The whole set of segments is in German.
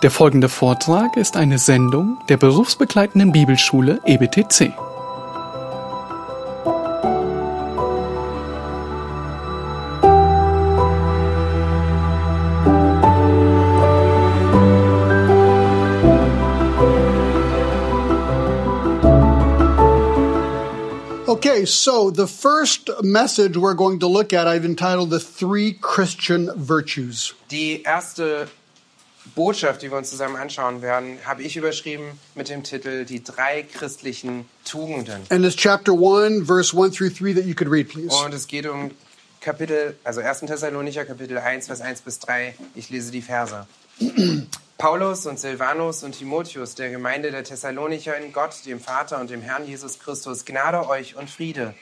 Der folgende Vortrag ist eine Sendung der berufsbegleitenden Bibelschule EBTC. Okay, so the first message we're going to look at, I've entitled The Three Christian Virtues. Die erste Botschaft, die wir uns zusammen anschauen werden, habe ich überschrieben mit dem Titel Die drei christlichen Tugenden. And it's chapter 1, verse 1 through 3 that you could read, please. Und es geht um Kapitel, also 1. Thessalonicher Kapitel 1, Vers 1 bis 3. Ich lese die Verse. Paulus und Silvanus und Timotheus der Gemeinde der Thessalonicher in Gott, dem Vater und dem Herrn Jesus Christus, Gnade euch und Friede.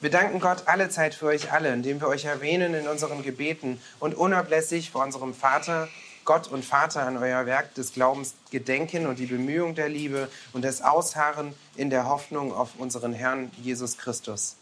Wir danken Gott alle Zeit für euch alle, indem wir euch erwähnen in unseren Gebeten und unablässig vor unserem Vater, Gott und Vater an euer Werk des Glaubens gedenken und die Bemühung der Liebe und das Ausharren in der Hoffnung auf unseren Herrn Jesus Christus.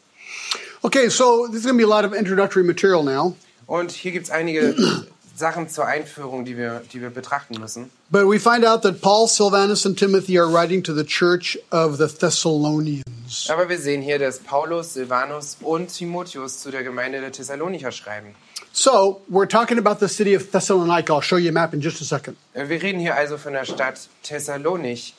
Okay, so this is going to be a lot of introductory material now, Und hier gibt es einige Sachen zur Einführung, die wir, die wir betrachten müssen. but we find out that Paul, Silvanus, and Timothy are writing to the church of the Thessalonians. Aber wir sehen hier, dass Paulus, Silvanus und Timotheus zu der Gemeinde der Thessalonicher schreiben. So we're talking about the city of Thessalonica. I'll show you a map in just a second. Äh, Wir reden hier also von der Stadt Thessalonich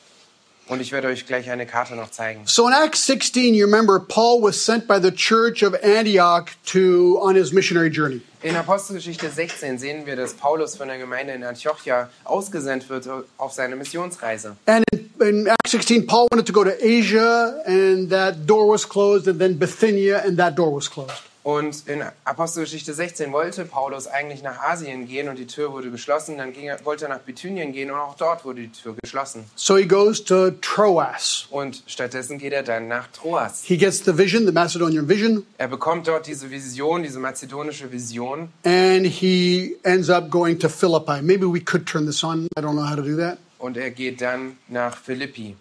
und ich werde euch gleich eine Karte noch zeigen. So in Acts 16, you remember Paul was sent by the church of Antioch to on his missionary journey. In Apostelgeschichte 16 sehen wir, dass Paulus von der Gemeinde in Antiochia ausgesandt wird auf seine Missionsreise. And in, in Acts 16, Paul wanted to go to Asia, and that door was closed, and then Bithynia, and that door was closed. Und in Apostelgeschichte 16 wollte Paulus eigentlich nach Asien gehen und die Tür wurde geschlossen. Dann ging wollte er nach Bithynien gehen und auch dort wurde die Tür geschlossen. So he goes to Troas. Und stattdessen geht er dann nach Troas. He gets the vision, the Macedonian vision, Er bekommt dort diese Vision, diese mazedonische Vision. and he ends up going to Philippi. Maybe we could turn this on. I don't know how to do that. Und er geht dann nach Philippi.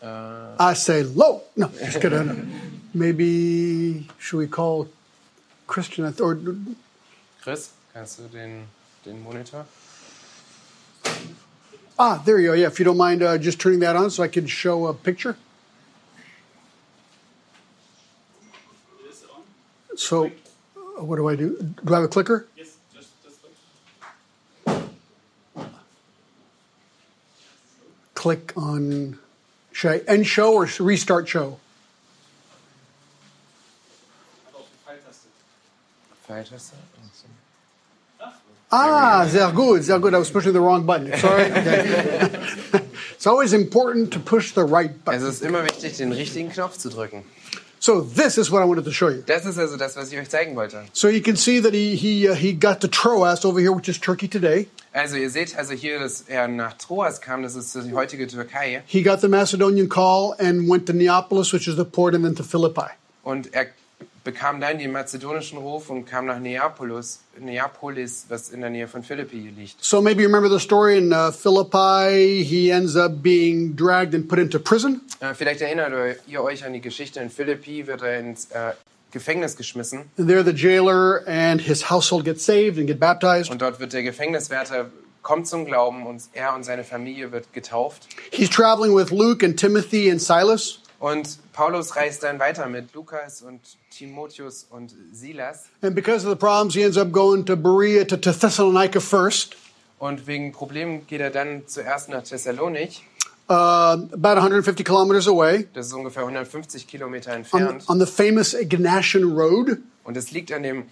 I say low. No, just kidding. Maybe should we call Christian or Chris, kannst du den, den Monitor? ah, there you go. Yeah, if you don't mind, uh, just turning that on so I can show a picture. So, uh, what do I do? Do I have a clicker? Yes, just, just Click Click on. Should I end show or restart show? Ah, sehr gut, sehr good. I was pushing the wrong button. Sorry. Okay. it's always important to push the right button. Es ist immer wichtig, den richtigen Knopf zu drücken. So this is what I wanted to show you. Das ist also das, was ich euch zeigen wollte. So you can see that he he uh, he got to Troas over here, which is Turkey today. Also ihr seht also hier, dass er nach Troas kam, das ist die heutige Türkei. He got the Macedonian call and went to Neapolis, which is the port, and then to Philippi. Und er bekam dann den mazedonischen Ruf und kam nach Neapolis, Neapolis, was in der Nähe von Philippi liegt. So maybe you remember the story in uh, Philippi. He ends up being dragged and put into prison. Äh, vielleicht erinnert ihr euch an die Geschichte in Philippi, wird er ins äh, Gefängnis geschmissen And there, the jailer and his household get saved and get baptized. und dort wird der Gefängniswärter kommt zum Glauben und er und seine Familie wird getauft. He's traveling with Luke and Timothy and Silas. Und Paulus reist dann weiter mit Lukas und Timotheus und Silas. And because of the problems, he ends up going to Berea to, to Thessalonica first, Und wegen Problemen geht er dann zuerst nach Thessalonich. uh, about 150 kilometers away, Das ist ungefähr 150 Kilometer on, entfernt. on the famous Ignatian Road. Und es liegt an dem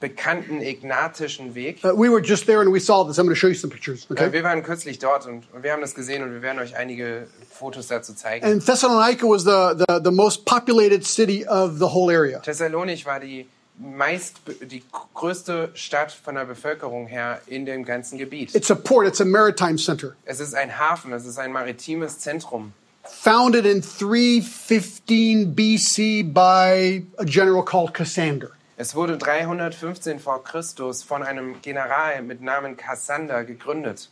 bekannten Ignatischen Weg. Uh, we were just there and we saw this. I'm going to show you some pictures. Äh, Okay. Wir waren kürzlich dort und und wir haben das gesehen und wir werden euch einige Fotos dazu zeigen. And Thessalonica was the, the, the most populated city of the whole area. Thessalonich war die meist die größte Stadt von der Bevölkerung her in dem ganzen Gebiet. It's a port, it's a maritime center. Es ist ein Hafen, es ist ein maritimes Zentrum. Founded in 315 BC by a general called Cassander. Es wurde 315 vor Christus von einem General mit Namen Kassander gegründet.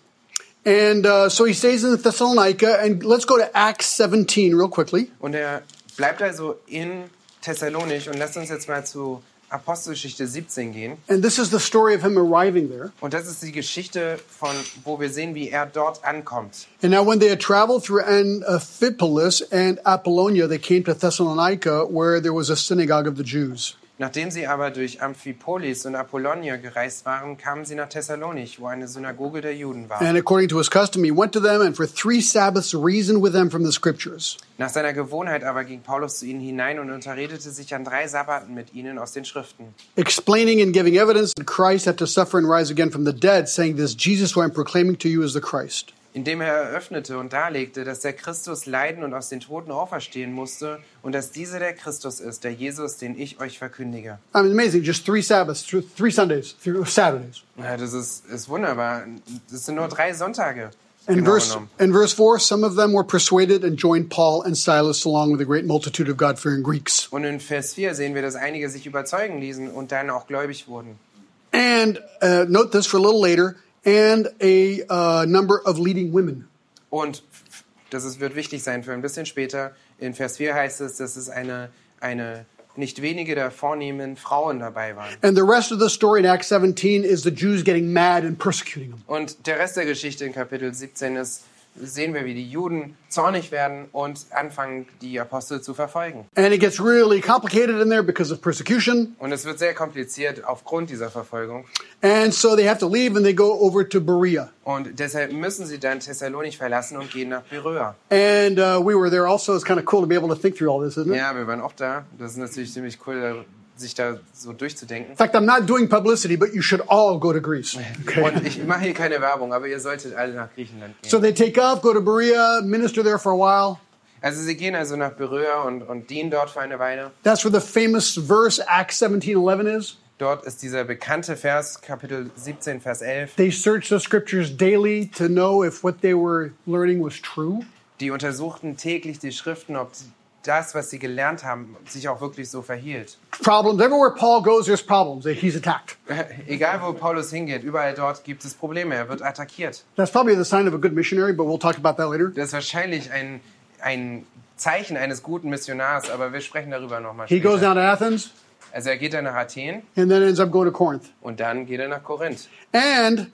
And uh, so he stays in Thessalonica. And let's go to Acts 17 real quickly. Und er bleibt also in Thessalonich und lasst uns jetzt mal zu Apostelgeschichte 17 gehen. And this is the story of him arriving there. Und das ist die Geschichte von, wo wir sehen, wie er dort ankommt. And now, when they had traveled through Amphipolis and Apollonia, they came to Thessalonica, where there was a synagogue of the Jews. Nachdem sie aber durch Amphipolis und Apollonia gereist waren, kamen sie nach Thessalonich, wo eine Synagoge der Juden war. And according to his custom, he went to them and for three Sabbaths reasoned with them from the scriptures. Nach seiner Gewohnheit aber ging Paulus zu ihnen hinein und unterredete sich an drei Sabbaten mit ihnen aus den Schriften, explaining and giving evidence that Christ had to suffer and rise again from the dead, saying, This Jesus who I'm proclaiming to you is the Christ. Indem er eröffnete und darlegte, dass der Christus leiden und aus den Toten auferstehen musste und dass dieser der Christus ist, der Jesus, den ich euch verkündige. I mean, amazing. Just three Sabbaths, th- three Sundays, three Saturdays. Ja, das ist, ist wunderbar. Das sind nur drei Sonntage. In genau verse, genommen. in verse 4, some of them were persuaded and joined Paul and Silas along with a great multitude of God fearing Greeks. Und in Vers 4 sehen wir, dass einige sich überzeugen ließen und dann auch gläubig wurden. And uh, note this for a little later, and a uh, number of leading women. Und das ist, wird wichtig sein für ein bisschen später. In Vers 4 heißt es, dass es eine, eine nicht wenige der vornehmen Frauen dabei waren. And the rest of the story in Acts 17 is the Jews getting mad and persecuting them. Und der Rest der Geschichte in Kapitel 17 ist, sehen wir, wie die Juden zornig werden und anfangen, die Apostel zu verfolgen. And it gets really complicated in there because of persecution. Und es wird sehr kompliziert aufgrund dieser Verfolgung. And so they have to leave and they go over to Berea. Und deshalb müssen sie dann Thessalonich verlassen und gehen nach Beröa. And uh, we were there also. It's kind of cool to be able to think through all this, isn't it? Ja, wir waren auch da. Das ist natürlich ziemlich cool, da- sich da so durchzudenken. In fact, I'm not doing publicity, but you should all go to Greece. Okay. Und ich mache hier keine Werbung, aber ihr solltet alle nach Griechenland gehen. So they take off, go to Berea, minister there for a while. Also sie gehen also nach Beröa und, und dienen dort für eine Weile. That's where the famous verse Acts 17:11 is. Dort ist dieser bekannte Vers, Kapitel 17, Vers 11. They searched the scriptures daily to know if what they were learning was true. Die untersuchten täglich die Schriften, ob das, was sie gelernt haben, sich auch wirklich so verhielt. Problems everywhere Paul goes, there's problems. He's attacked. Egal, wo Paulus hingeht, überall dort gibt es Probleme. Er wird attackiert. That's probably the sign of a good missionary, but we'll talk about that later. Das ist wahrscheinlich ein, ein Zeichen eines guten Missionars, aber wir sprechen darüber nochmal He goes später. down to Athens Also er geht dann nach Athen and then ends up going to Corinth. und dann geht er nach Korinth. And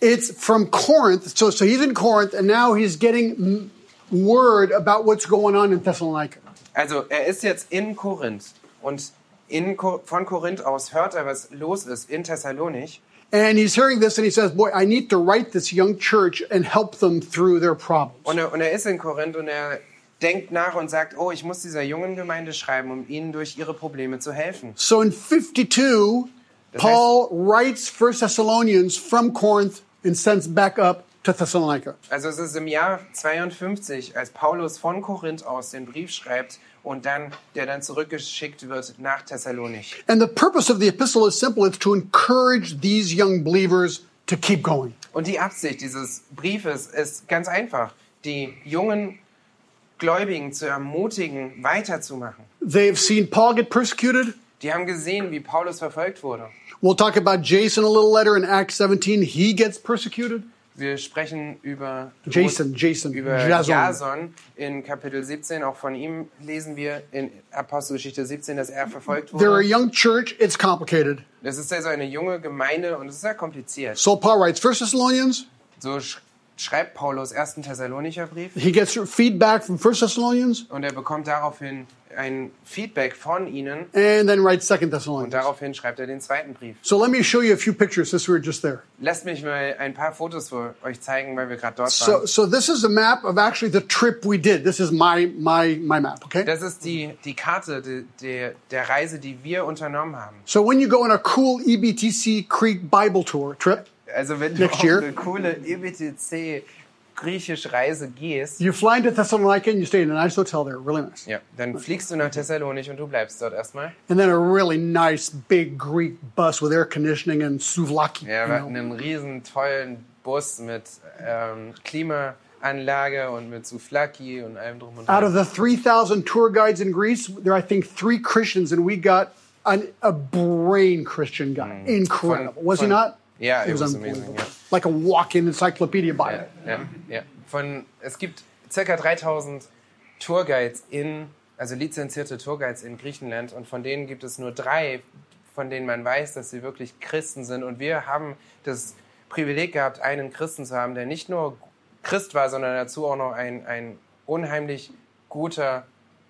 it's from Corinth. So, so he's in Corinth, and now he's getting word about what's going on in Thessalonica. Also er ist jetzt in Korinth und in, von Korinth aus hört er, was los ist in Thessalonich. And he's hearing this, and he says, Boy, I need to write this young church and help them through their problems. Und er, und er ist in Korinth und er denkt nach und sagt, oh, ich muss dieser jungen Gemeinde schreiben, um ihnen durch ihre Probleme zu helfen. So in 52, Paul writes First Thessalonians from Corinth and sends back up Thessalonica. Also es ist im Jahr 52, als Paulus von Korinth aus den Brief schreibt und dann der dann zurückgeschickt wird nach Thessalonich. And the purpose of the epistle is simple it's to encourage these young believers to keep going. Und die Absicht dieses Briefes ist ganz einfach, die jungen Gläubigen zu ermutigen, weiterzumachen. They've seen Paul get persecuted. Die haben gesehen, wie Paulus verfolgt wurde. We'll talk about Jason a little later in Acts 17. He gets persecuted. Wir sprechen über Jason, Jason, über Jason. Jason in Kapitel 17. Auch von ihm lesen wir in Apostelgeschichte 17, dass er verfolgt They're a wurde. young church. It's complicated. Das ist also eine junge Gemeinde und es ist sehr kompliziert. So Paul writes First Thessalonians. So schreibt Paulus ersten Thessalonicher Brief He gets feedback from First Thessalonians und er bekommt daraufhin ein Feedback von ihnen and then writes Second und Thessalonians. daraufhin schreibt er den zweiten Brief. So let me show you a few pictures since we were just there. Lasst mich mal ein paar Fotos für euch zeigen, weil wir gerade dort So, waren. so this is a map of actually the trip we did. This is my my my map. Okay. Das ist die, die Karte de, de, der Reise, die wir unternommen haben. So when you go on a cool EBTC Creek Bible tour trip, Also wenn du auf eine coole EBTC griechische Reise gehst, you fly into Thessalonica and you stay in a nice hotel there, really nice, ja, dann fliegst du nach Thessalonich und du bleibst dort erstmal. and then a really nice big Greek bus with air conditioning and souvlaki. Ja, wir hatten einen riesen tollen Bus mit ähm, Klimaanlage und mit Souflaki und allem drum und Out of dran. the 3,000 tour guides in Greece, there are, I think, three Christians, and we got an, a brain Christian guy. Incredible. Fun- was he fun. not? Yeah, it it was, was amazing, yeah. Like a walk-in encyclopedia Bible. Ja, ja. Von, es gibt circa 3000 Tourguides in, also lizenzierte Tourguides in Griechenland und von denen gibt es nur drei von denen man weiß, dass sie wirklich Christen sind. Und wir haben das Privileg gehabt, einen Christen zu haben, der nicht nur Christ war, sondern dazu auch noch ein, ein unheimlich guter,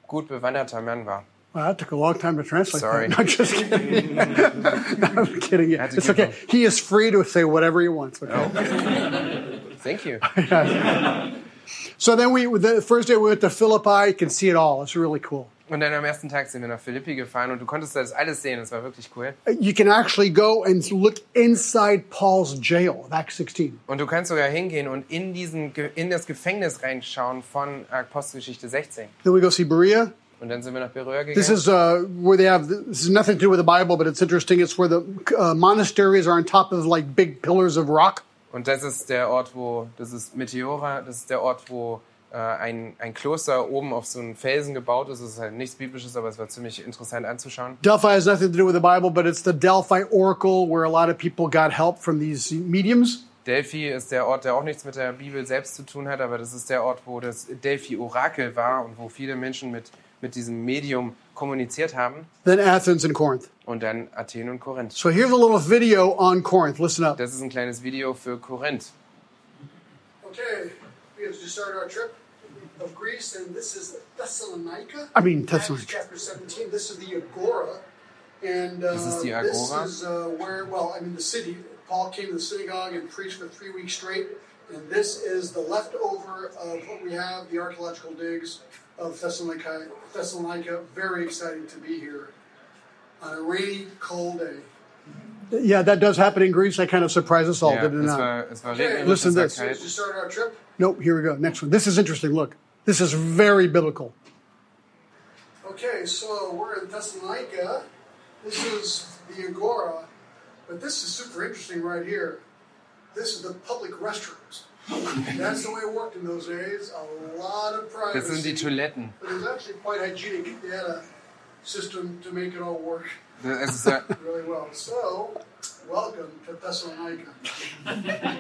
gut bewanderter Mann war. Well, that took a long time to translate. Sorry. That. No, just kidding. no, I'm kidding. you. It's okay. He is free to say whatever he wants. Okay. Oh. Thank you. So then we, the first day we went to Philippi. You can see it all. It's really cool. Und dann am ersten Tag sind wir nach Philippi gefahren und du konntest das alles sehen. Das war wirklich cool. You can actually go and look inside Paul's jail Acts 16. Und du kannst sogar hingehen und in, diesen, in das Gefängnis reinschauen von Apostelgeschichte 16. Then we go see Berea. Und dann sind wir nach Beröa This gegangen. is uh, where they have. This is nothing to do with the Bible, but it's interesting. It's where the uh, monasteries are on top of like big pillars of rock. Und das ist der Ort, wo, das ist Meteora, das ist der Ort, wo äh, ein, ein Kloster oben auf so einem Felsen gebaut ist. Es ist halt nichts Biblisches, aber es war ziemlich interessant anzuschauen. Delphi has nothing to do with the Bible, but it's the Delphi Oracle where a lot of people got help from these mediums. Delphi ist der Ort, der auch nichts mit der Bibel selbst zu tun hat, aber das ist der Ort, wo das Delphi-Orakel war und wo viele Menschen mit, mit diesem Medium kommuniziert haben. Then Athens and Corinth. Und dann Athen und Korinth. So here's a little video on Corinth. Listen up. Das ist ein kleines Video für Korinth. Okay, we have to start our trip of Greece, and this is Thessalonica. I mean, Thessalonica. chapter 17. This is the Agora. And uh, This is the Agora. This is uh, where, well, I mean, the city. Paul came to the synagogue and preached for three weeks straight. And this is the leftover of what we have, the archaeological digs of Thessalonica. Thessalonica. Very exciting to be here on a rainy, cold day. Yeah, that does happen in Greece. That kind of surprised us all, Ja, did it not? war, es war Okay, regnerisch, listen to this. kalt. To start our trip? Nope, here we go. Next one. This is interesting. Look, this is very biblical. Okay, so we're in Thessalonica. This is the Agora, but this is super interesting right here. This is the public restrooms. That's the way it worked in those days. A lot of privacy. Das sind die Toiletten. But it was actually quite hygienic. They had a system to make it all work really well. So, welcome to Thessalonica.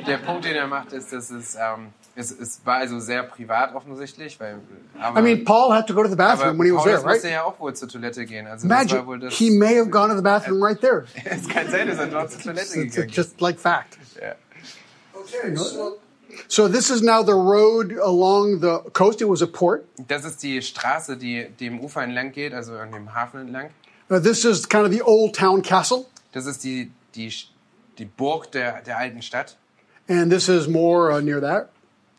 der Punkt, den er macht, ist, dass es, ähm, es, es war also sehr privat offensichtlich, weil, aber, I mean, Paul had to go to the bathroom when he was there, Paulus musste right? ja auch wohl zur Toilette gehen. Also das war wohl Imagine das. he may have gone to the bathroom right there. es kann sein, dass er dort zur Toilette It's, gegangen ist. just like fact. Ja. Okay, so so this is now the road along the coast. It was a port. Das ist die Straße, die dem Ufer entlang geht, also an dem Hafen entlang. Uh, this is kind of the old town castle, Das ist die, die, die Burg der, der alten Stadt. and this is more uh, near that.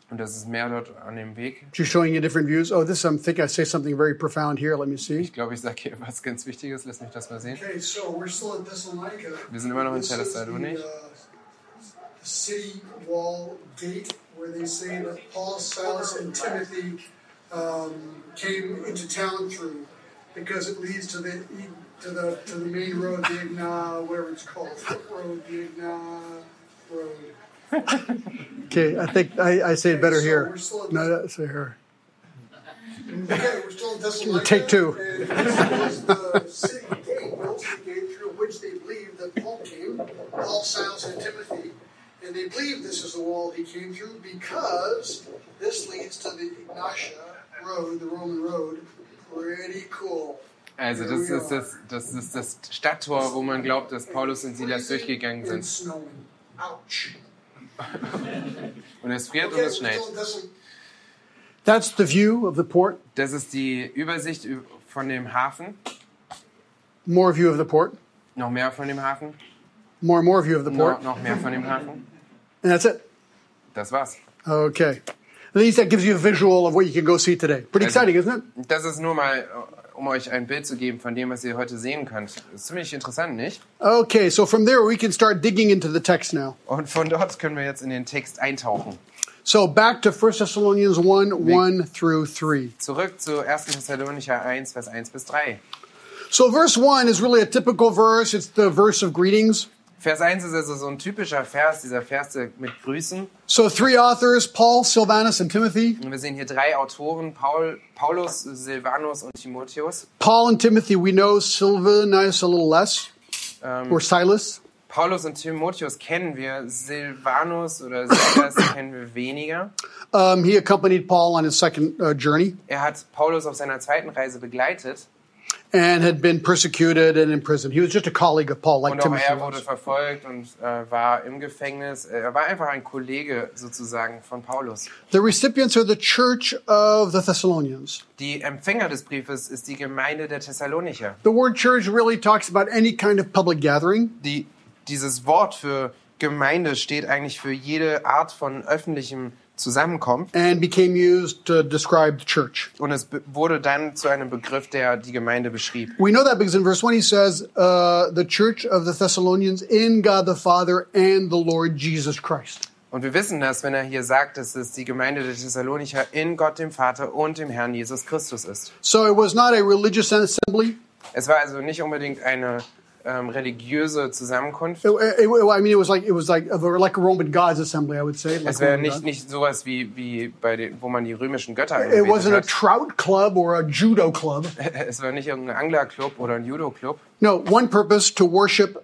Und das ist mehr dort an dem Weg. Just showing you different views. Oh, this I'm think I say something very profound here. Let me see. Ich glaube, ich sage hier was ganz Wichtiges. Lass mich das mal sehen. Okay, so we're still in Thessalonica. Wir sind immer noch in This is Thessalonich. the, uh, city wall gate where they say that Paul, Silas, and Timothy um, came into town through because it leads to the to the to the main road, the Igna, whatever it's called, foot road, the Igna road. okay, I think I, I say it better So here. we're still No, no, say here. Okay, we're still in Thessalonica. Take two. And this is the city gate, the gate through which they believe that Paul came, Paul, Silas, and Timothy. And they believe this is the wall he came through because this leads to the Ignatia Road, the Roman road. Pretty cool. Also das ist das, das ist das Stadttor, wo man glaubt, dass Paulus und Silas durchgegangen sind. Und es friert und es schneit. That's the view of the port. Das ist die Übersicht von dem Hafen. More view of the port. Noch mehr von dem Hafen. More and more view of the port. noch mehr von dem Hafen. And that's it. Das war's. Okay. At least that gives you a visual of what you can go see today. Pretty Also- exciting, isn't it? Das ist nur mal, äh, um euch ein Bild zu geben von dem, was ihr heute sehen könnt. Ist ziemlich interessant, nicht? Okay, so from there we can start digging into the text now. Und von dort können wir jetzt in den Text eintauchen. So back to 1 Thessalonians 1 1 through 3. Zurück zu 1. Thessalonicher 1, Vers 1 bis 3. So verse 1 is really a typical verse. It's the verse of greetings. Vers 1 ist also so ein typischer Vers, dieser Vers mit Grüßen. So three authors, Paul, Silvanus, and Timothy. Und wir sehen hier drei Autoren, Paul, Paulus, Silvanus und Timotheus. Paul and Timothy, we know Silvanus a little less, Ähm, or Silas. Paulus und Timotheus kennen wir, Silvanus oder Silas kennen wir weniger. Um, he accompanied Paul on his second uh, journey. Er hat Paulus auf seiner zweiten Reise begleitet. And had been persecuted and in prison. He was just a colleague of Paul, like Und auch Timothy er wurde verfolgt und äh, war im Gefängnis. Er war einfach ein Kollege sozusagen von Paulus. The recipients are the church of the Thessalonians. Die Empfänger des Briefes ist die Gemeinde der Thessalonicher. The word church really talks about any kind of public gathering. Die, dieses Wort für Gemeinde steht eigentlich für jede Art von öffentlichem Zusammenkommen. and became used to describe the church. Und es wurde dann zu einem Begriff, der die Gemeinde beschrieb. We know that because in verse 1 he says, uh, the church of the Thessalonians in God the Father and the Lord Jesus Christ. Und wir wissen das, wenn er hier sagt, dass es die Gemeinde der Thessalonicher in Gott dem Vater und dem Herrn Jesus Christus ist. So it was not a religious assembly. Es war also nicht unbedingt eine ähm, religiöse Zusammenkunft. It, it- I mean, it was like it was like a, like a Roman gods assembly, I would say. Like Es wäre nicht, nicht sowas wie, wie bei den, wo man die römischen Götter It wasn't a hat. trout club or a judo club. Es war nicht irgendein Anglerclub oder ein Judo-Club. No, one purpose to worship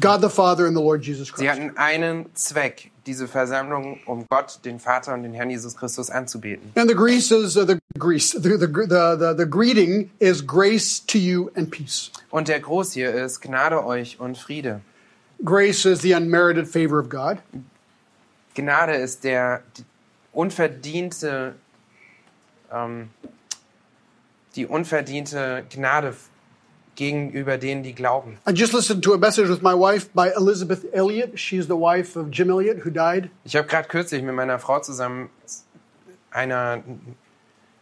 God the Father and the Lord Jesus Sie Christ. hatten einen Zweck, diese Versammlung, um Gott, den Vater und den Herrn Jesus Christus anzubeten. And the Greece is uh, the Greece. The, the, the, the, greeting is grace to you and peace. Und der Groß hier ist Gnade euch und Friede. Grace is the unmerited favor of God. Gnade ist der die unverdiente, ähm, die unverdiente Gnade gegenüber denen, die glauben. I just listened to a message with my wife by Elizabeth Elliot. She's the wife of Jim Elliot, who died. Ich habe gerade kürzlich mit meiner Frau zusammen einer,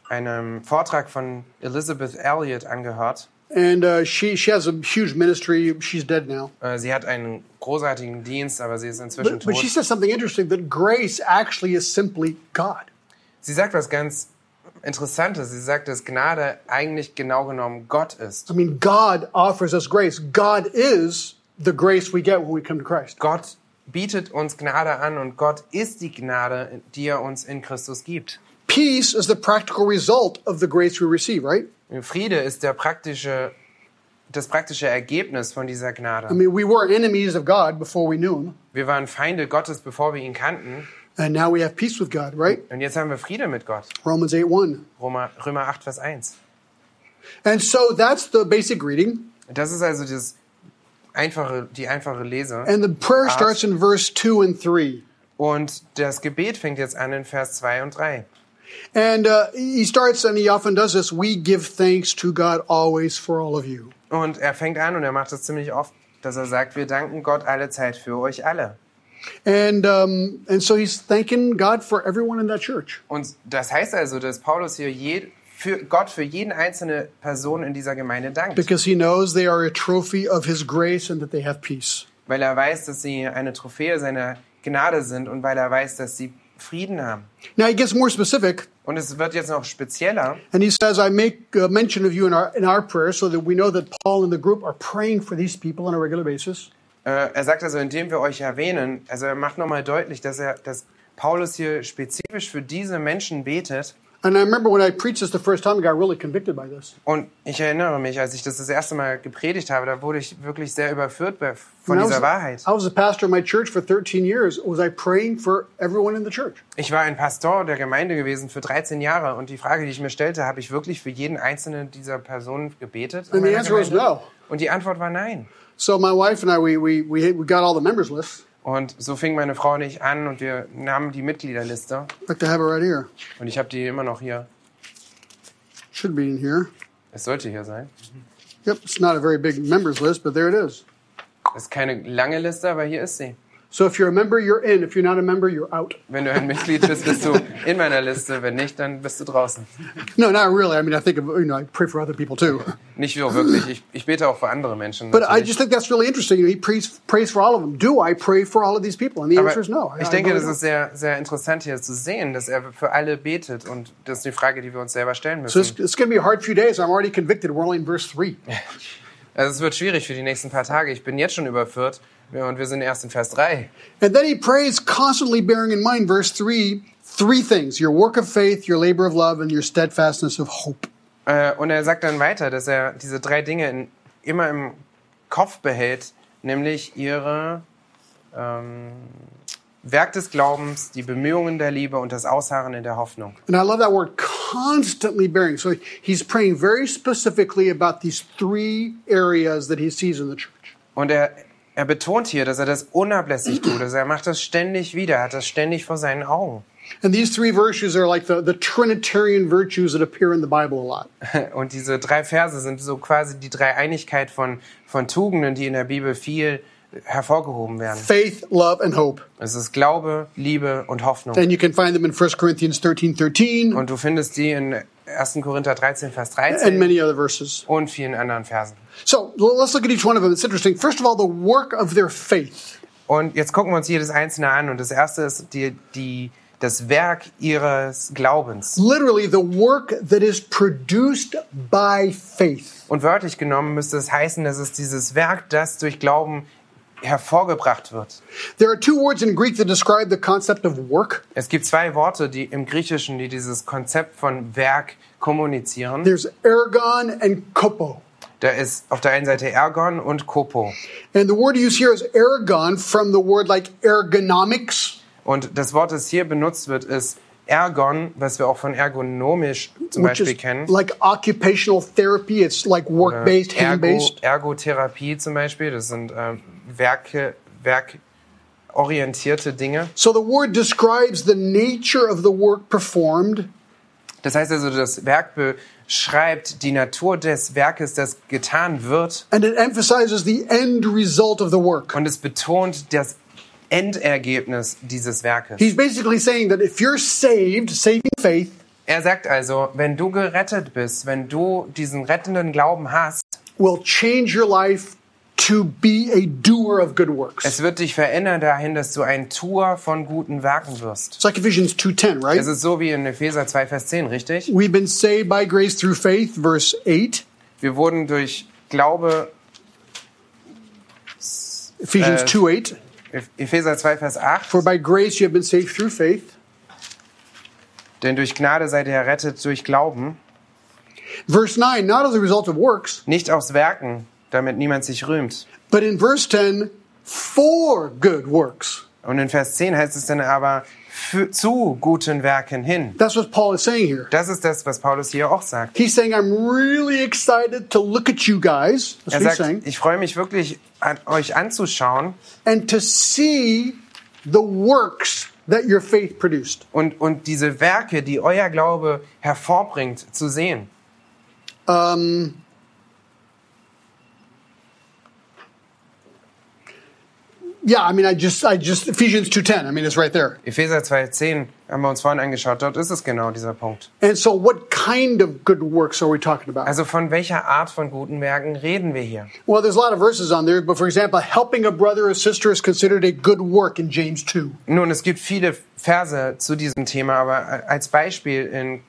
einem Vortrag von Elizabeth Elliot angehört. And uh, she, she has a huge ministry. She's dead now. Äh, Sie hat einen großartigen Dienst, aber sie ist inzwischen But, but she tot. says something interesting that grace actually is simply God. Sie sagt was ganz Interessantes. Sie sagt, dass Gnade eigentlich genau genommen Gott ist. I mean, God offers us grace. God is the grace we get when we come to Christ. Gott bietet uns Gnade an und Gott ist die Gnade, die er uns in Christus gibt. Peace is the practical result of the grace we receive, right? Friede ist der praktische, das praktische Ergebnis von dieser I Gnade. mean, we were enemies of God before we knew Him, Wir waren Feinde Gottes, bevor wir ihn kannten. And now we have peace with God, right? Und jetzt haben wir Friede mit Gott. Romans 8 1. Römer, Römer 8, Vers 1. And so that's the basic greeting. Das ist also das einfache, die einfache Lese. And the prayer starts in verse 2 and 3. Und das Gebet fängt jetzt an in Vers 2 und 3. And uh, he starts, and he often does this we give thanks to God always for all of you. Und er fängt an und er macht das ziemlich oft, dass er sagt, wir danken Gott alle Zeit für euch alle. And, um, and so he's thanking God for everyone in that church. Und das heißt also, dass Paulus hier je, für Gott für jeden einzelne Person in dieser Gemeinde dankt. because he knows they are a trophy of his grace and that they have peace. Weil er weiß, dass sie eine Trophäe seiner Gnade sind und weil er weiß, dass sie Frieden haben. Now he gets more specific Und es wird jetzt noch spezieller. and he says, I make uh, mention of you in our, in our prayer so that we know that Paul and the group are praying for these people on a regular basis. Äh, er sagt also, indem wir euch erwähnen, also er macht nochmal deutlich, dass er, dass Paulus hier spezifisch für diese Menschen betet. Und ich erinnere mich, als ich das das erste Mal gepredigt habe, da wurde ich wirklich sehr überführt von dieser Wahrheit. I was a pastor in my church for 13 years. Was I praying for everyone in the church? Ich war ein Pastor der Gemeinde gewesen für 13 Jahre und die Frage, die ich mir stellte, habe ich wirklich für jeden einzelnen dieser Personen gebetet? Und die Antwort war nein. So my wife and I, we, we, we, we got all the members lists. Und so fing meine Frau und ich an und wir nahmen die Mitgliederliste I have it right here. und ich habe die immer noch hier. Should be in here. Es sollte hier sein. Yep, it's not a very big members list, but there it is. Das ist keine lange Liste, aber hier ist sie. So if you're a member, you're in. If you're not a member, you're out. Wenn du ein Mitglied bist, bist du in meiner Liste. Wenn nicht, dann bist du draußen. No, not really. I mean, I think of, you know, I pray for other people too. Nicht so wirklich. Ich, ich bete auch für andere Menschen. But I natürlich. just think that's really interesting. He prays, prays for all of them. Do I pray for all of these people? And the Aber answer is no. I- ich I denke, das ist sehr, sehr interessant hier zu sehen, dass er für alle betet. Und das ist die Frage, die wir uns selber stellen So müssen. it's, it's going to be a hard few days. I'm already convicted. We're only in verse 3. Also es wird schwierig für die nächsten paar Tage. Ich bin jetzt schon überführt und wir sind erst in Vers 3. And then he prays, constantly bearing in mind, verse 3, three things your work of faith, your labor of love, and your steadfastness of hope. Äh, Und er sagt dann weiter, dass er diese drei Dinge in, immer im Kopf behält, nämlich ihre ähm, Werk des Glaubens, die Bemühungen der Liebe und das Ausharren in der Hoffnung. And I love that word constantly bearing. So he's praying very specifically about these three areas that he sees in the church. Und er, er betont hier, dass er das unablässig tut. Also er macht das ständig wieder, er hat das ständig vor seinen Augen. And these three virtues are like the, the Trinitarian virtues that appear in the Bible a lot. Und diese drei Verse sind so quasi die Dreieinigkeit von, von Tugenden, die in der Bibel viel hervorgehoben werden. Faith, love, and hope. Es ist Glaube, Liebe und Hoffnung. And you can find them in 1 Corinthians 13, 13 Und du findest die in 1. Korinther 13, Vers and 13 many other verses. und vielen anderen Versen. So let's look at each one of them. It's interesting. First of all, the work of their faith. Und jetzt gucken wir uns jedes einzelne an. Und das erste ist die, die, das Werk ihres Glaubens. Literally, the work that is produced by faith. Und wörtlich genommen müsste es heißen, dass es dieses Werk, das durch Glauben hervorgebracht wird. There are two words in Greek that describe the concept of work. Es gibt zwei Worte die im Griechischen, die dieses Konzept von Werk kommunizieren. There's ergon and kopo. Da ist auf der einen Seite Ergon und Kopo. And the word used here is ergon from the word like ergonomics. Und das Wort, das hier benutzt wird, ist Ergon, was wir auch von ergonomisch zum which Beispiel is kennen. like occupational therapy. It's like work based, hand Ergo. Ergotherapie zum Beispiel, das sind äh, Werke, werkorientierte Dinge. So the word describes the nature of the work performed Das heißt also, das Werk beschreibt die Natur des Werkes, das getan wird and it emphasizes the end result of the work. und es betont das Endergebnis dieses Werkes. He's basically saying that if you're saved, saving faith, Er sagt also, wenn du gerettet bist, wenn du diesen rettenden Glauben hast, will change your life to be a doer of good works. es wird dich verändern dahin, dass du ein Tuer von guten Werken wirst. It's like Ephesians 2:10, right? Es ist so wie in Epheser 2, Vers 10, richtig? We've been saved by grace through faith, verse 8. Wir wurden durch Glaube, Ephesians 2 8. Epheser 2, Vers 8, For by grace you have been saved through faith. denn durch Gnade seid ihr errettet durch Glauben, Verse 9, not as a result of works, nicht aus Werken, damit niemand sich rühmt. but in verse 10, for good works. Und in Vers 10 heißt es dann aber für, zu guten Werken hin. That's what Paul is saying here. Das ist das, was Paulus hier auch sagt. He's saying, I'm really excited to look at you guys. That's Er sagt, saying. ich freue mich wirklich, an euch anzuschauen And to see the works that your faith produced. und, und diese Werke, die euer Glaube hervorbringt, zu sehen. Um, yeah, I mean, I just, I just, Ephesians 2.10, I mean, it's right there. Epheser 2,10 haben wir uns vorhin angeschaut. Dort ist es genau dieser Punkt. And so what kind of good works are we talking about? Also von welcher Art von guten Werken reden wir hier? Well, there's a lot of verses on there, but for example, helping a brother or sister is considered a good work in James 2. Nun, es gibt viele Verse zu diesem Thema, aber als Beispiel in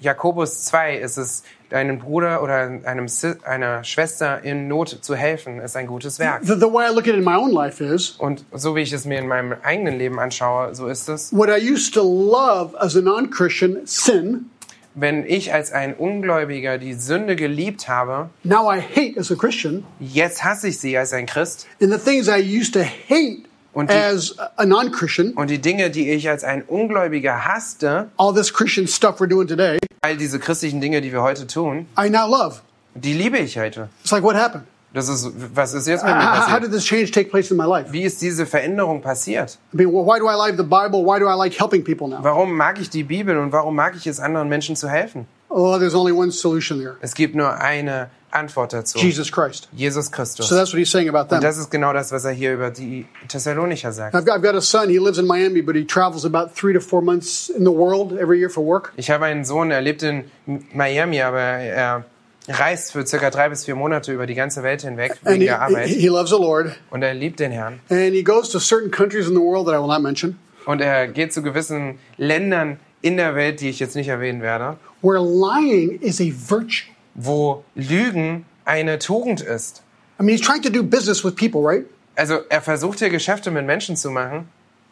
Jakobus 2 ist es, deinem Bruder oder einem, einer Schwester in Not zu helfen, ist ein gutes Werk. The, the way I look at it in my own life is Und so wie ich es mir in meinem eigenen Leben anschaue, so ist es. what I used to love as a non Christian, sin, Wenn ich als ein Ungläubiger die Sünde geliebt habe, now I hate as a Christian. jetzt hasse ich sie als ein Christ. And the things I used to hate Und die- Und die Dinge, die ich als ein Ungläubiger hasste, all this Christian stuff we're doing today, all diese christlichen Dinge, die wir heute tun, I now love. die liebe ich heute. It's like, what happened? Das ist, was ist jetzt mit mir How, how passiert? did this change take place in my life? Wie ist diese Veränderung passiert? I mean, well, why do I like the Bible? Why do I like helping people now? Warum mag ich die Bibel und warum mag ich es, anderen Menschen zu helfen? Oh, there's only one solution there Es gibt nur eine Antwort dazu. Jesus Christ. Jesus Christus. So that's what he's saying about them. Und das ist genau das, was er hier über die Thessalonicher sagt. I've got, I've got a son. He lives in Miami, but he travels about three to four months in the world every year for work. Ich habe einen Sohn, er lebt in Miami, aber er reist für circa drei bis vier Monate über die ganze Welt hinweg wegen he, der Arbeit. he loves the Lord. Und er liebt den Herrn. And he goes to certain countries in the world that I will not mention, Und er geht zu gewissen Ländern in der Welt, die ich jetzt nicht erwähnen werde, where lying is a virtue. Wo Lügen eine Tugend ist. I mean, he's trying to do business with people, right? Also er versucht hier Geschäfte mit Menschen zu machen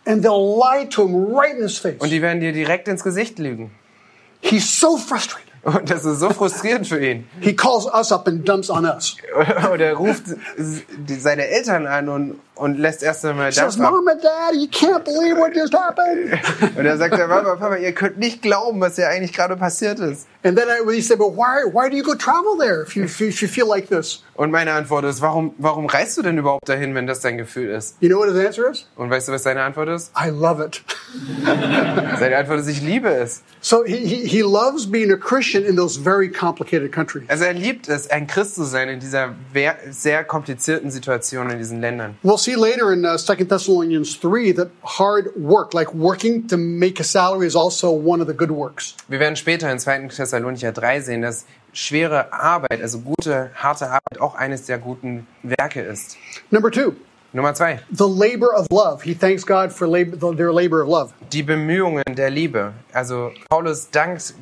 And they'll lie to him right in his face. und die werden dir direkt ins Gesicht lügen. He's so frustrated. Und das ist so frustrierend für ihn. He calls us up and dumps on us. Und er ruft seine Eltern an und, und lässt erst einmal says, Dampf. Mom and Dad, you can't believe what just happened. Und er sagt, der Mama, Papa, ihr könnt nicht glauben, was hier eigentlich gerade passiert ist. and then I, he said, But why, why do you go travel there if you, if you, feel like this? Und meine Antwort ist, warum, warum reist du denn überhaupt dahin, wenn das dein Gefühl ist? You know what his answer is? Und weißt du, was seine Antwort ist? I love it. Seine Antwort ist, ich liebe es. So he, he, he loves being a Christian in those very complicated countries. Also er liebt es, ein Christ zu sein in dieser sehr komplizierten Situation in diesen Ländern. We'll see later in uh, 2 Thessalonians 3 that hard work, like working to make a salary, is also one of the good works. Wir werden später in 2. Thessalonicher 3 sehen, dass schwere Arbeit, also gute, harte Arbeit, auch eines der guten Werke ist. Number two, Nummer zwei, the labor of love. He thanks God for labor, their labor of love. die Bemühungen der Liebe. Also Paulus dankt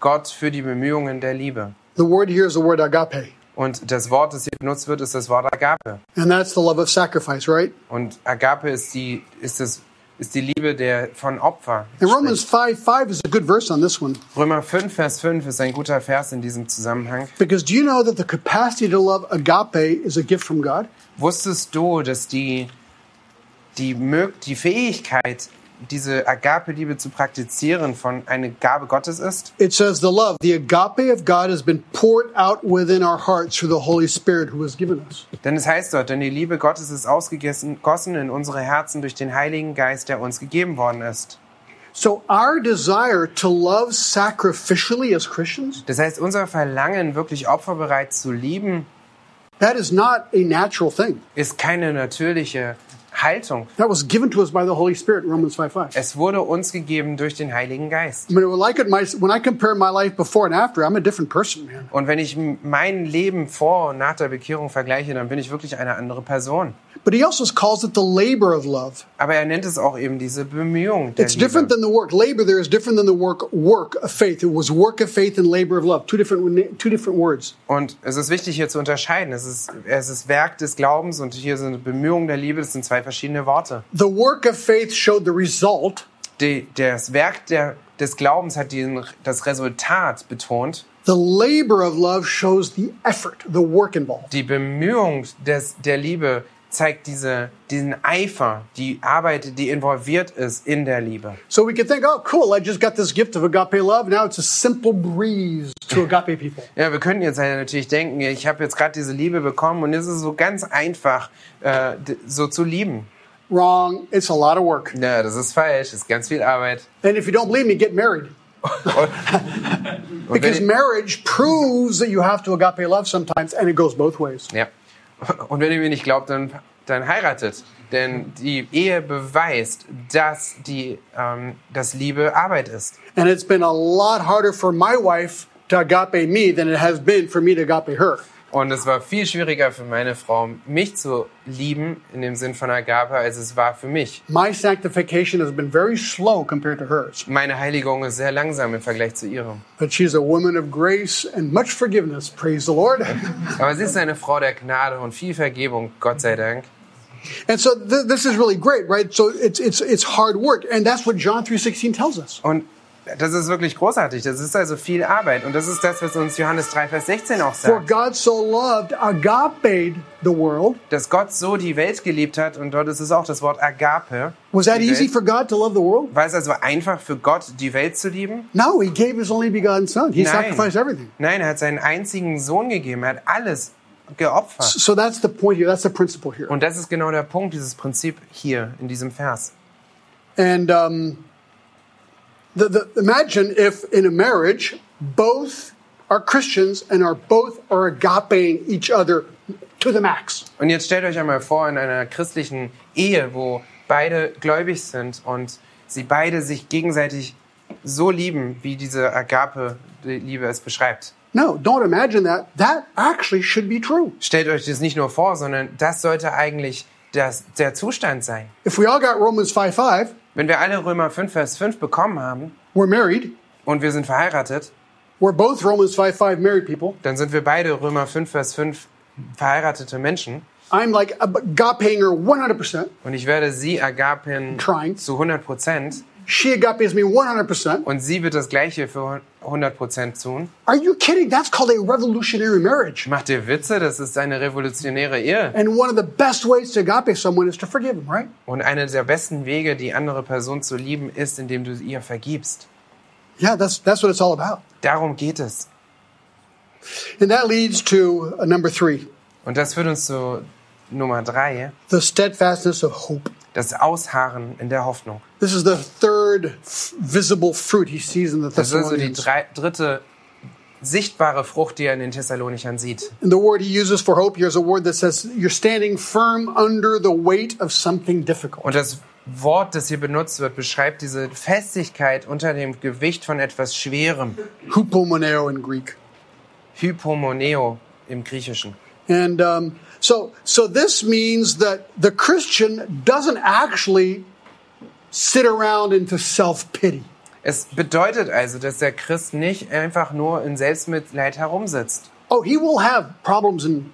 Gott für die Bemühungen der Liebe. The word here is the word agape, Und das Wort, das hier benutzt wird, ist das Wort Agape. and that's the love of sacrifice, right? Und Agape ist die, ist das, ist die Liebe der, von Opfer. And Romans 5 5 is a good verse on this one. Römer 5, Vers 5 ist ein guter Vers in diesem Zusammenhang. Because do you know that the capacity to love agape is a gift from God? Wusstest du, dass die, die, die Fähigkeit, diese Agape-Liebe zu praktizieren, von eine Gabe Gottes ist? It says the love, the agape of God has been poured out within our hearts through the Holy Spirit who has given us. Denn es heißt dort, denn die Liebe Gottes ist ausgegossen gossen in unsere Herzen durch den Heiligen Geist, der uns gegeben worden ist. So our desire to love sacrificially as Christians, Das heißt, unser Verlangen, wirklich opferbereit zu lieben, that is not a natural thing. ist keine natürliche Haltung. That was given to us by the Holy Spirit in Romans 5 5. Es wurde uns gegeben durch den Heiligen Geist. I mean, when I, could, my, when I compare my life before and after, I'm a different person, man. Und wenn ich mein Leben vor und nach der Bekehrung vergleiche, dann bin ich wirklich eine andere Person. But he also calls it the labor of love. Aber er nennt es auch eben diese Bemühung der It's different Liebe. than the work. Labor there is different than the work work of faith. It was work of faith and labor of love. Two different two different words. Und es ist wichtig hier zu unterscheiden. Es ist, es ist Werk des Glaubens und hier sind Bemühungen der Liebe. Das sind zwei verschiedene Worte. The work of faith showed the result. Die, das Werk der, des Glaubens hat den, das Resultat betont. The labor of love shows the effort, the work involved. Die Bemühung des, der Liebe zeigt diese, diesen Eifer, die Arbeit, die involviert ist in der Liebe. So we could think, oh, cool, I just got this gift of agape love. Now it's a simple breeze to agape people. Ja, wir könnten jetzt halt natürlich denken, ich habe jetzt gerade diese Liebe bekommen und es ist so ganz einfach, äh, so zu lieben. Wrong. It's a lot of work. Ja, das ist falsch, das ist ganz viel Arbeit. And if you don't believe me, get married. Because marriage proves that you have to agape love sometimes, and it goes both ways. ja. Und wenn ihr mir nicht glaubt, dann, dann heiratet. Denn die Ehe beweist, dass, die, ähm, dass Liebe Arbeit ist. And it's been a lot harder for my wife to agape me than it has been for me to agape her. Und es war viel schwieriger für meine Frau, mich zu lieben, in dem Sinn von Agape, als es war für mich. My sanctification has been very slow compared to hers, Meine Heiligung ist sehr langsam im Vergleich zu ihrem. but she's a woman of grace and much forgiveness. Praise the Lord. Aber sie ist eine Frau der Gnade und viel Vergebung, Gott sei Dank. And so th- this is really great, right? So it's it's it's hard work, and that's what John three sixteen tells us. Und das ist wirklich großartig. Das ist also viel Arbeit. Und das ist das, was uns Johannes 3, Vers 16 auch For sagt. God so loved agape the world. Dass Gott so die Welt geliebt hat. Und dort ist es auch das Wort Agape. Was that easy for God to love the world? War es also einfach für Gott, die Welt zu lieben? No, He gave His only begotten Son. He Nein. sacrificed everything. Nein, er hat seinen einzigen Sohn gegeben. Er hat alles geopfert. So that's the point here. That's the principle here. Und das ist genau der Punkt, dieses Prinzip hier in diesem Vers. And um, the, the, imagine if in a marriage, both are Christians and are both are agapeing each other to the max. Und jetzt stellt euch einmal vor, in einer christlichen Ehe, wo beide gläubig sind und sie beide sich gegenseitig so lieben, wie diese Agape-Liebe es beschreibt. No, don't imagine that. That actually should be true. Stellt euch das nicht nur vor, sondern das sollte eigentlich das, der Zustand sein. If we all got Romans 5 5, Wenn wir alle Römer 5, Vers 5 bekommen haben we're married. und wir sind verheiratet, We're both Romans 5 5 married people. dann sind wir beide Römer 5, Vers 5 verheiratete Menschen. I'm like agapeing her 100%. Und ich werde sie agapen Trying. zu 100 Prozent. She agapes me 100%. und sie wird das Gleiche für 100% tun. Are you kidding? That's called a revolutionary marriage. Macht ihr Witze? Das ist eine revolutionäre Ehe. And one of the best ways to agape someone is to forgive them, right? Und einer der besten Wege, die andere Person zu lieben, ist, indem du ihr vergibst. Yeah, that's, that's what it's all about. Darum geht es. And that leads to uh, number three Und das führt uns zu Nummer drei, the steadfastness of hope. Das Ausharren in der Hoffnung. This is the third visible fruit he sees in the Das ist also die Thessalonians. drei, dritte sichtbare Frucht, die er in den Thessalonichern sieht. And the word he uses for hope here is a word that says you're standing firm under the weight of something difficult. Und das Wort, das hier benutzt wird, beschreibt diese Festigkeit unter dem Gewicht von etwas Schwerem. Hupomoneo in Greek. Hypomoneo im Griechischen. And um, so, so this means that the Christian doesn't actually sit around into self pity. Es bedeutet also, dass der Christ nicht einfach nur in Selbstmitleid herumsitzt. Oh, he will have problems and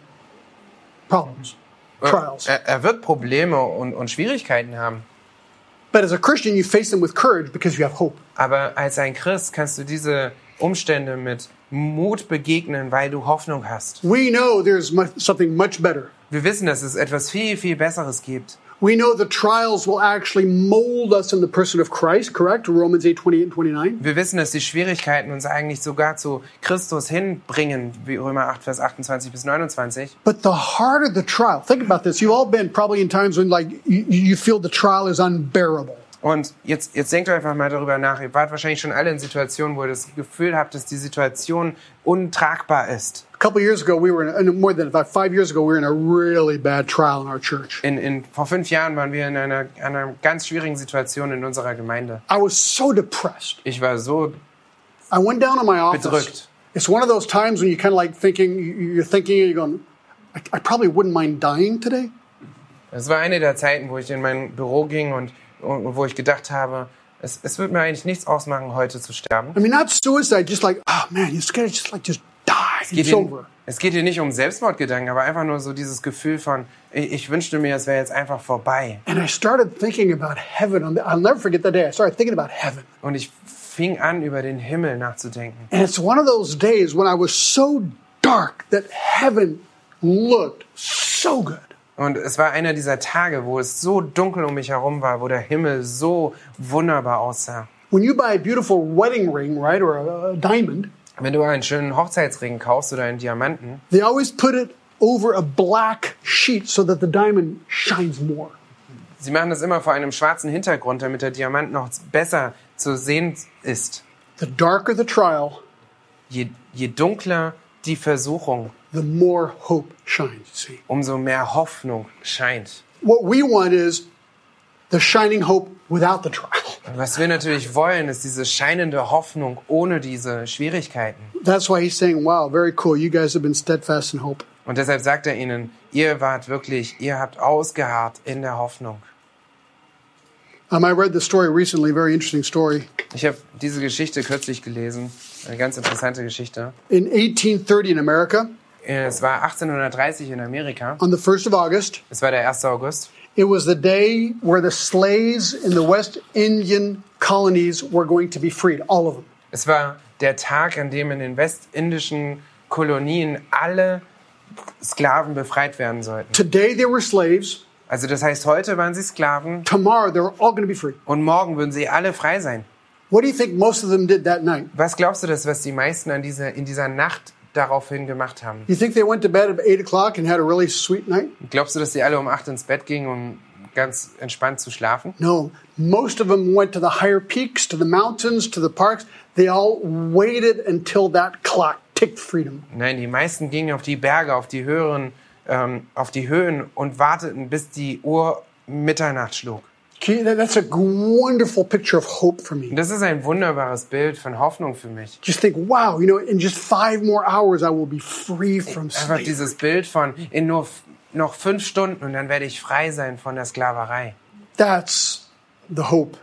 problems, trials. Er, er wird Probleme und, und Schwierigkeiten haben. But as a Christian, you face them with courage because you have hope. Aber als ein Christ kannst du diese Umstände mit Mut begegnen, weil du Hoffnung hast. We know there's something much better. Wir wissen, dass es etwas viel, viel Besseres gibt. We know the trials will actually mold us in the person of Christ, correct? Romans 8, 28 and 29. Wir wissen, dass die Schwierigkeiten uns eigentlich sogar zu Christus hinbringen, wie Römer 8, Vers 28 bis 29. But the harder the trial, think about this. You've all been probably in times when like you, you feel the trial is unbearable. Und jetzt, jetzt denkt einfach mal darüber nach. Ihr wart wahrscheinlich schon alle in Situationen, wo ihr das Gefühl habt, dass die Situation untragbar ist. A couple years ago, we were in, more than about five years ago, we were in a really bad trial in our church. In, in, vor fünf Jahren waren wir in einer, einer ganz schwierigen Situation in unserer Gemeinde. I was so depressed. Ich war so I went down to my office. Bedrückt. It's one of those times when you kind of like thinking, you- you're thinking, you're going, I, I probably wouldn't mind dying today. Es war eine der Zeiten, wo ich in mein Büro ging und, und wo ich gedacht habe, es, es wird mir eigentlich nichts ausmachen, heute zu sterben. I mean, not suicide, just like, oh man, you scared, just like, just die. Geht It's hier, over. es geht hier nicht um Selbstmordgedanken, aber einfach nur so dieses Gefühl von, ich, ich wünschte mir, es wäre jetzt einfach vorbei. And I started thinking about heaven. On the, I'll never forget that day. I started thinking about heaven. Und ich fing an, über den Himmel nachzudenken. And it's one of those days when I was so dark that heaven looked so good. Und es war einer dieser Tage, wo es so dunkel um mich herum war, wo der Himmel so wunderbar aussah. When you buy a beautiful wedding ring, right, or a, a diamond, Wenn du einen schönen Hochzeitsring kaufst oder einen Diamanten, they always put it over a black sheet so that the diamond shines more. sie machen das immer vor einem schwarzen Hintergrund, damit der Diamant noch besser zu sehen ist. The darker the trial, Je, je dunkler die Versuchung, the more hope shines, see. umso mehr Hoffnung scheint. What we want is the shining hope without the trial. Was wir natürlich wollen, ist diese scheinende Hoffnung ohne diese Schwierigkeiten. That's why he's saying, wow, very cool. You guys have been steadfast in hope. Und deshalb sagt er ihnen, ihr wart wirklich, ihr habt ausgeharrt in der Hoffnung. Um, I read the story recently, very interesting story. Ich habe diese Geschichte kürzlich gelesen, eine ganz interessante Geschichte. In 1830 in America, Es war 1830 in Amerika. on the 1st of August, Es war der 1. August. it was the day where the slaves in the West Indian colonies were going to be freed, all of them. Es war der Tag, an dem in den westindischen Kolonien alle Sklaven befreit werden sollten. Today they were slaves. Also das heißt, heute waren sie Sklaven Tomorrow they were all going to be free. und morgen würden sie alle frei sein. What do you think most of them did that night? Was glaubst du, das, was die meisten an dieser, in dieser Nacht daraufhin gemacht haben? You think they went to bed at 8 o'clock and had a really sweet night? Glaubst du, dass sie alle um 8 ins Bett gingen, um ganz entspannt zu schlafen? No. Most of them went to the higher peaks, to the mountains, to the parks. They all waited until that clock ticked freedom. Nein, die meisten gingen auf die Berge, auf die höheren, ähm, auf die Höhen und warteten, bis die Uhr Mitternacht schlug. That's a wonderful picture of hope for me. Das ist ein wunderbares Bild von Hoffnung für mich. Just think, wow, you know, in just five more hours, I will be free from Einfach slavery. dieses Bild von in nur noch fünf Stunden und dann werde ich frei sein von der Sklaverei. That's the hope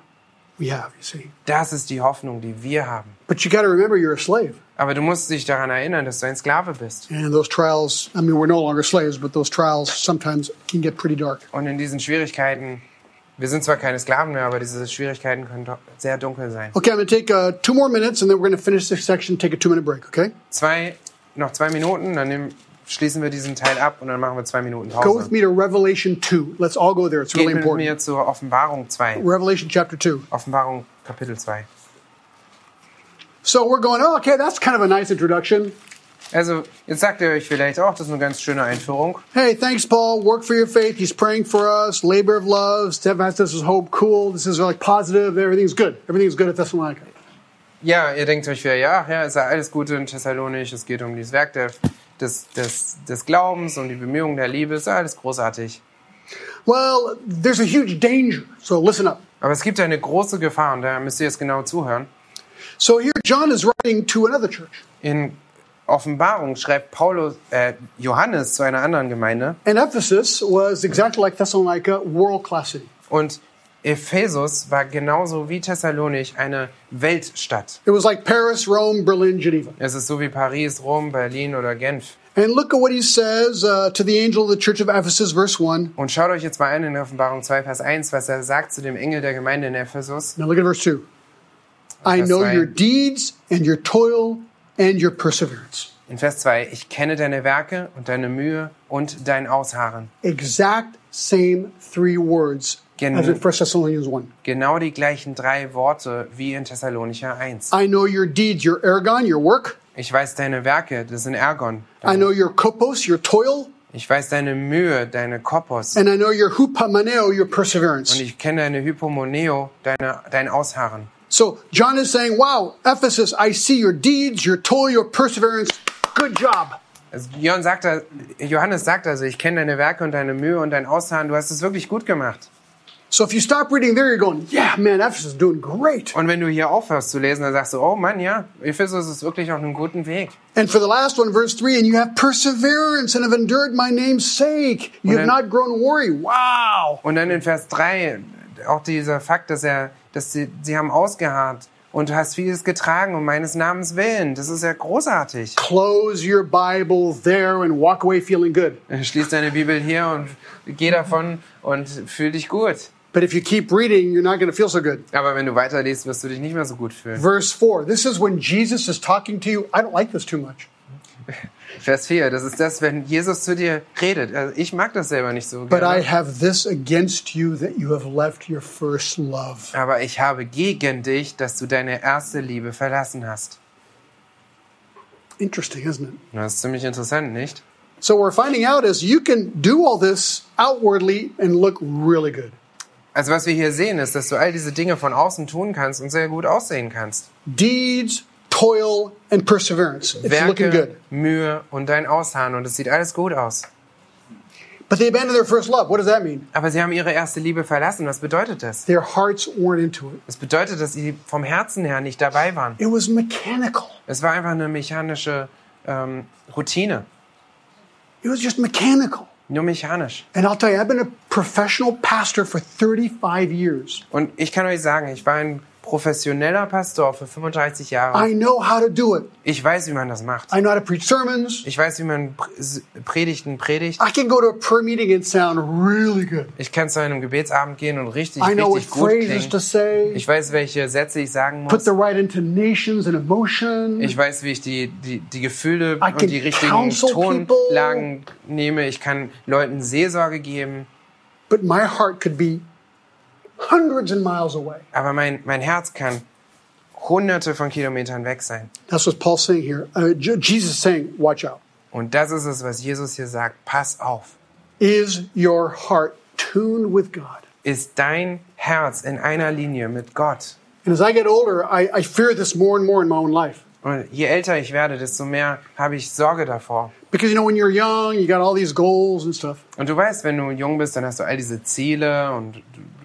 we have, you see. Das ist die Hoffnung, die wir haben. But you got to remember you're a slave. Aber du musst dich daran erinnern, dass du ein Sklave bist. And those trials, I mean, we're no longer slaves, but those trials sometimes can get pretty dark. Und in diesen Schwierigkeiten Wir sind zwar keine Sklaven mehr, aber diese Schwierigkeiten können sehr dunkel sein. Okay, I'm going to take uh, two more minutes and then we're going to finish this section, take a two minute break, okay? Zwei, noch zwei Minuten, dann nehmen, schließen wir diesen Teil ab und dann machen wir zwei Minuten Go with Pause. me to Revelation 2. Let's all go there. It's really Geht mit important. mir zur Offenbarung 2. Revelation chapter 2. Offenbarung Kapitel 2. So we're going, oh, okay, that's kind of a nice introduction. Also, jetzt sagt ihr euch vielleicht auch, das ist eine ganz schöne Einführung. Hey, thanks, Paul. Work for your faith. He's praying for us. Labor of love. Steadfastness is hope. Cool. This is like positive. Everything's good. Everything's good at Thessalonica. Ja, ihr denkt euch wieder, ja, ja, ist ja alles Gute in Thessalonich, es geht um dieses Werk der, des, des, des Glaubens, um die Bemühungen der Liebe, ist ja alles großartig. Well, there's a huge danger. So listen up. Aber es gibt eine große Gefahr und da müsst ihr jetzt genau zuhören. So here, John is writing to another church. In Offenbarung schreibt Paulus, äh, Johannes zu einer anderen Gemeinde And Ephesus was exactly like Thessalonica, world class city. und Ephesus war genauso wie Thessalonich eine Weltstadt. It was like Paris, Rome, Berlin, Geneva. Es ist so wie Paris, Rom, Berlin oder Genf. And look at what he says uh, to the angel of the church of Ephesus, verse 1. Und schaut euch jetzt mal an in Offenbarung 2, Vers 1, was er sagt zu dem Engel der Gemeinde in Ephesus. Now look at verse 2. I know your deeds and your toil and your perseverance. In Vers 2, ich kenne deine Werke und deine Mühe und dein Ausharren. Exact same three words Gen- as in 1 Thessalonians 1. Genau die gleichen drei Worte wie in Thessalonicher 1. I know your deeds, your ergon, your work. Ich weiß deine Werke, das sind Ergon. I know your kopos, your toil. Ich weiß deine Mühe, deine Kopos. And I know your hupamaneo, your Und perseverance. ich kenne deine Hypomoneo, deine, dein Ausharren. So John is saying, wow, Ephesus, I see your deeds, your toil, your perseverance. Good job. Also Johann sagt, Johannes sagt also, ich kenne deine Werke und deine Mühe und dein Ausharren. Du hast es wirklich gut gemacht. So if you stop reading there, you're going, yeah, man, Ephesus is doing great. Und wenn du hier aufhörst zu lesen, dann sagst du, oh Mann, ja, Ephesus ist wirklich auf einem guten Weg. And for the last one, verse 3, and you have perseverance and have endured my name's sake. You have then- not grown weary. Wow. Und dann in Vers 3 auch dieser Fakt, dass er, dass sie, sie haben ausgeharrt und du hast vieles getragen um meines Namens willen. Das ist ja großartig. Close your Bible there and walk away feeling good. Schließ deine Bibel hier und geh davon und fühl dich gut. But if you keep reading, you're not going to feel so good. Aber wenn du weiterliest, wirst du dich nicht mehr so gut fühlen. Verse 4, this is when Jesus is talking to you. I don't like this too much. Vers 4, das ist das, wenn Jesus zu dir redet. Also ich mag das selber nicht so But I gerne. have this against you that you have left your first love. Aber ich habe gegen dich, dass du deine erste Liebe verlassen hast. Interesting, isn't it? Das ist ziemlich interessant, nicht? So what we're finding out is you can do all this outwardly and look really good. Also was wir hier sehen, ist, dass du all diese Dinge von außen tun kannst und sehr gut aussehen kannst. Deeds, toil, and perseverance. It's looking good. Werke, Mühe und dein Ausharren und es sieht alles gut aus. But they abandoned their first love. What does that mean? Aber sie haben ihre erste Liebe verlassen. Was bedeutet das? Their hearts weren't into it. Das bedeutet, dass sie vom Herzen her nicht dabei waren. It was mechanical. Es war einfach eine mechanische ähm, Routine. It was just mechanical. Nur mechanisch. And I'll tell you, I've been a professional pastor for 35 years. Und ich kann euch sagen, ich war ein professioneller Pastor für 35 Jahre. I know how to do it. Ich weiß, wie man das macht. I know how to preach sermons. Ich weiß, wie man Pr- Predigten predigt. I can go to a prayer meeting and sound really good. Ich kann zu einem Gebetsabend gehen und richtig, I know what richtig gut phrases to say. Ich weiß, welche Sätze ich sagen Put muss. the right intonations and emotion. Ich weiß, wie ich die, die, die Gefühle I und die richtigen Tonlagen nehme. Ich kann Leuten Seelsorge geben. But my heart could be hundreds of miles away. Aber mein, mein Herz kann hunderte von Kilometern weg sein. That's what Paul's saying here. Uh, Jesus is saying, watch out. Und das ist es, was Jesus hier sagt. Pass auf. Is your heart tuned with God? Ist dein Herz in einer Linie mit Gott? And as I get older, I, I fear this more and more in my own life. Und je älter ich werde, desto mehr habe ich Sorge davor. Because, you know, when you're young, you got all these goals and stuff. Und du weißt, wenn du jung bist, dann hast du all diese Ziele und,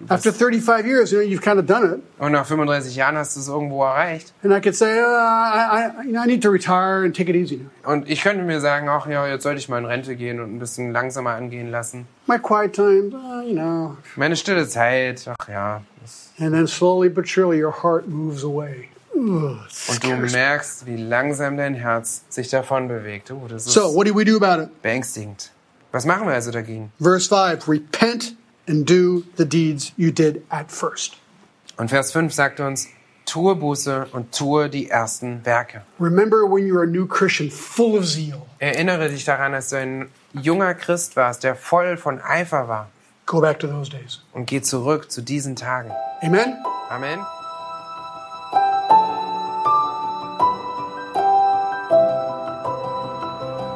After bist, 35 years, you know, you've kind of done it. und nach 35 Jahren hast du es irgendwo erreicht. And I could say, uh, I, I, you know, I need to retire and take it easy now. Und ich könnte mir sagen, ach ja, jetzt sollte ich mal in Rente gehen und ein bisschen langsamer angehen lassen. My quiet times, uh, you know. Meine stille Zeit, ach ja. And then slowly but surely, your heart moves away. Und du merkst, wie langsam dein Herz sich davon bewegt. Oh, das ist So, what do we do about it? beängstigend. Was machen wir also dagegen? Verse 5 Repent and do the deeds you did at first. Und Vers 5 sagt uns, tue Buße und tue die ersten Werke. Remember when you were a new Christian, full of zeal. Erinnere dich daran, dass du ein junger Christ warst, der voll von Eifer war. Go back to those days. Und geh zurück zu diesen Tagen. Amen? Amen.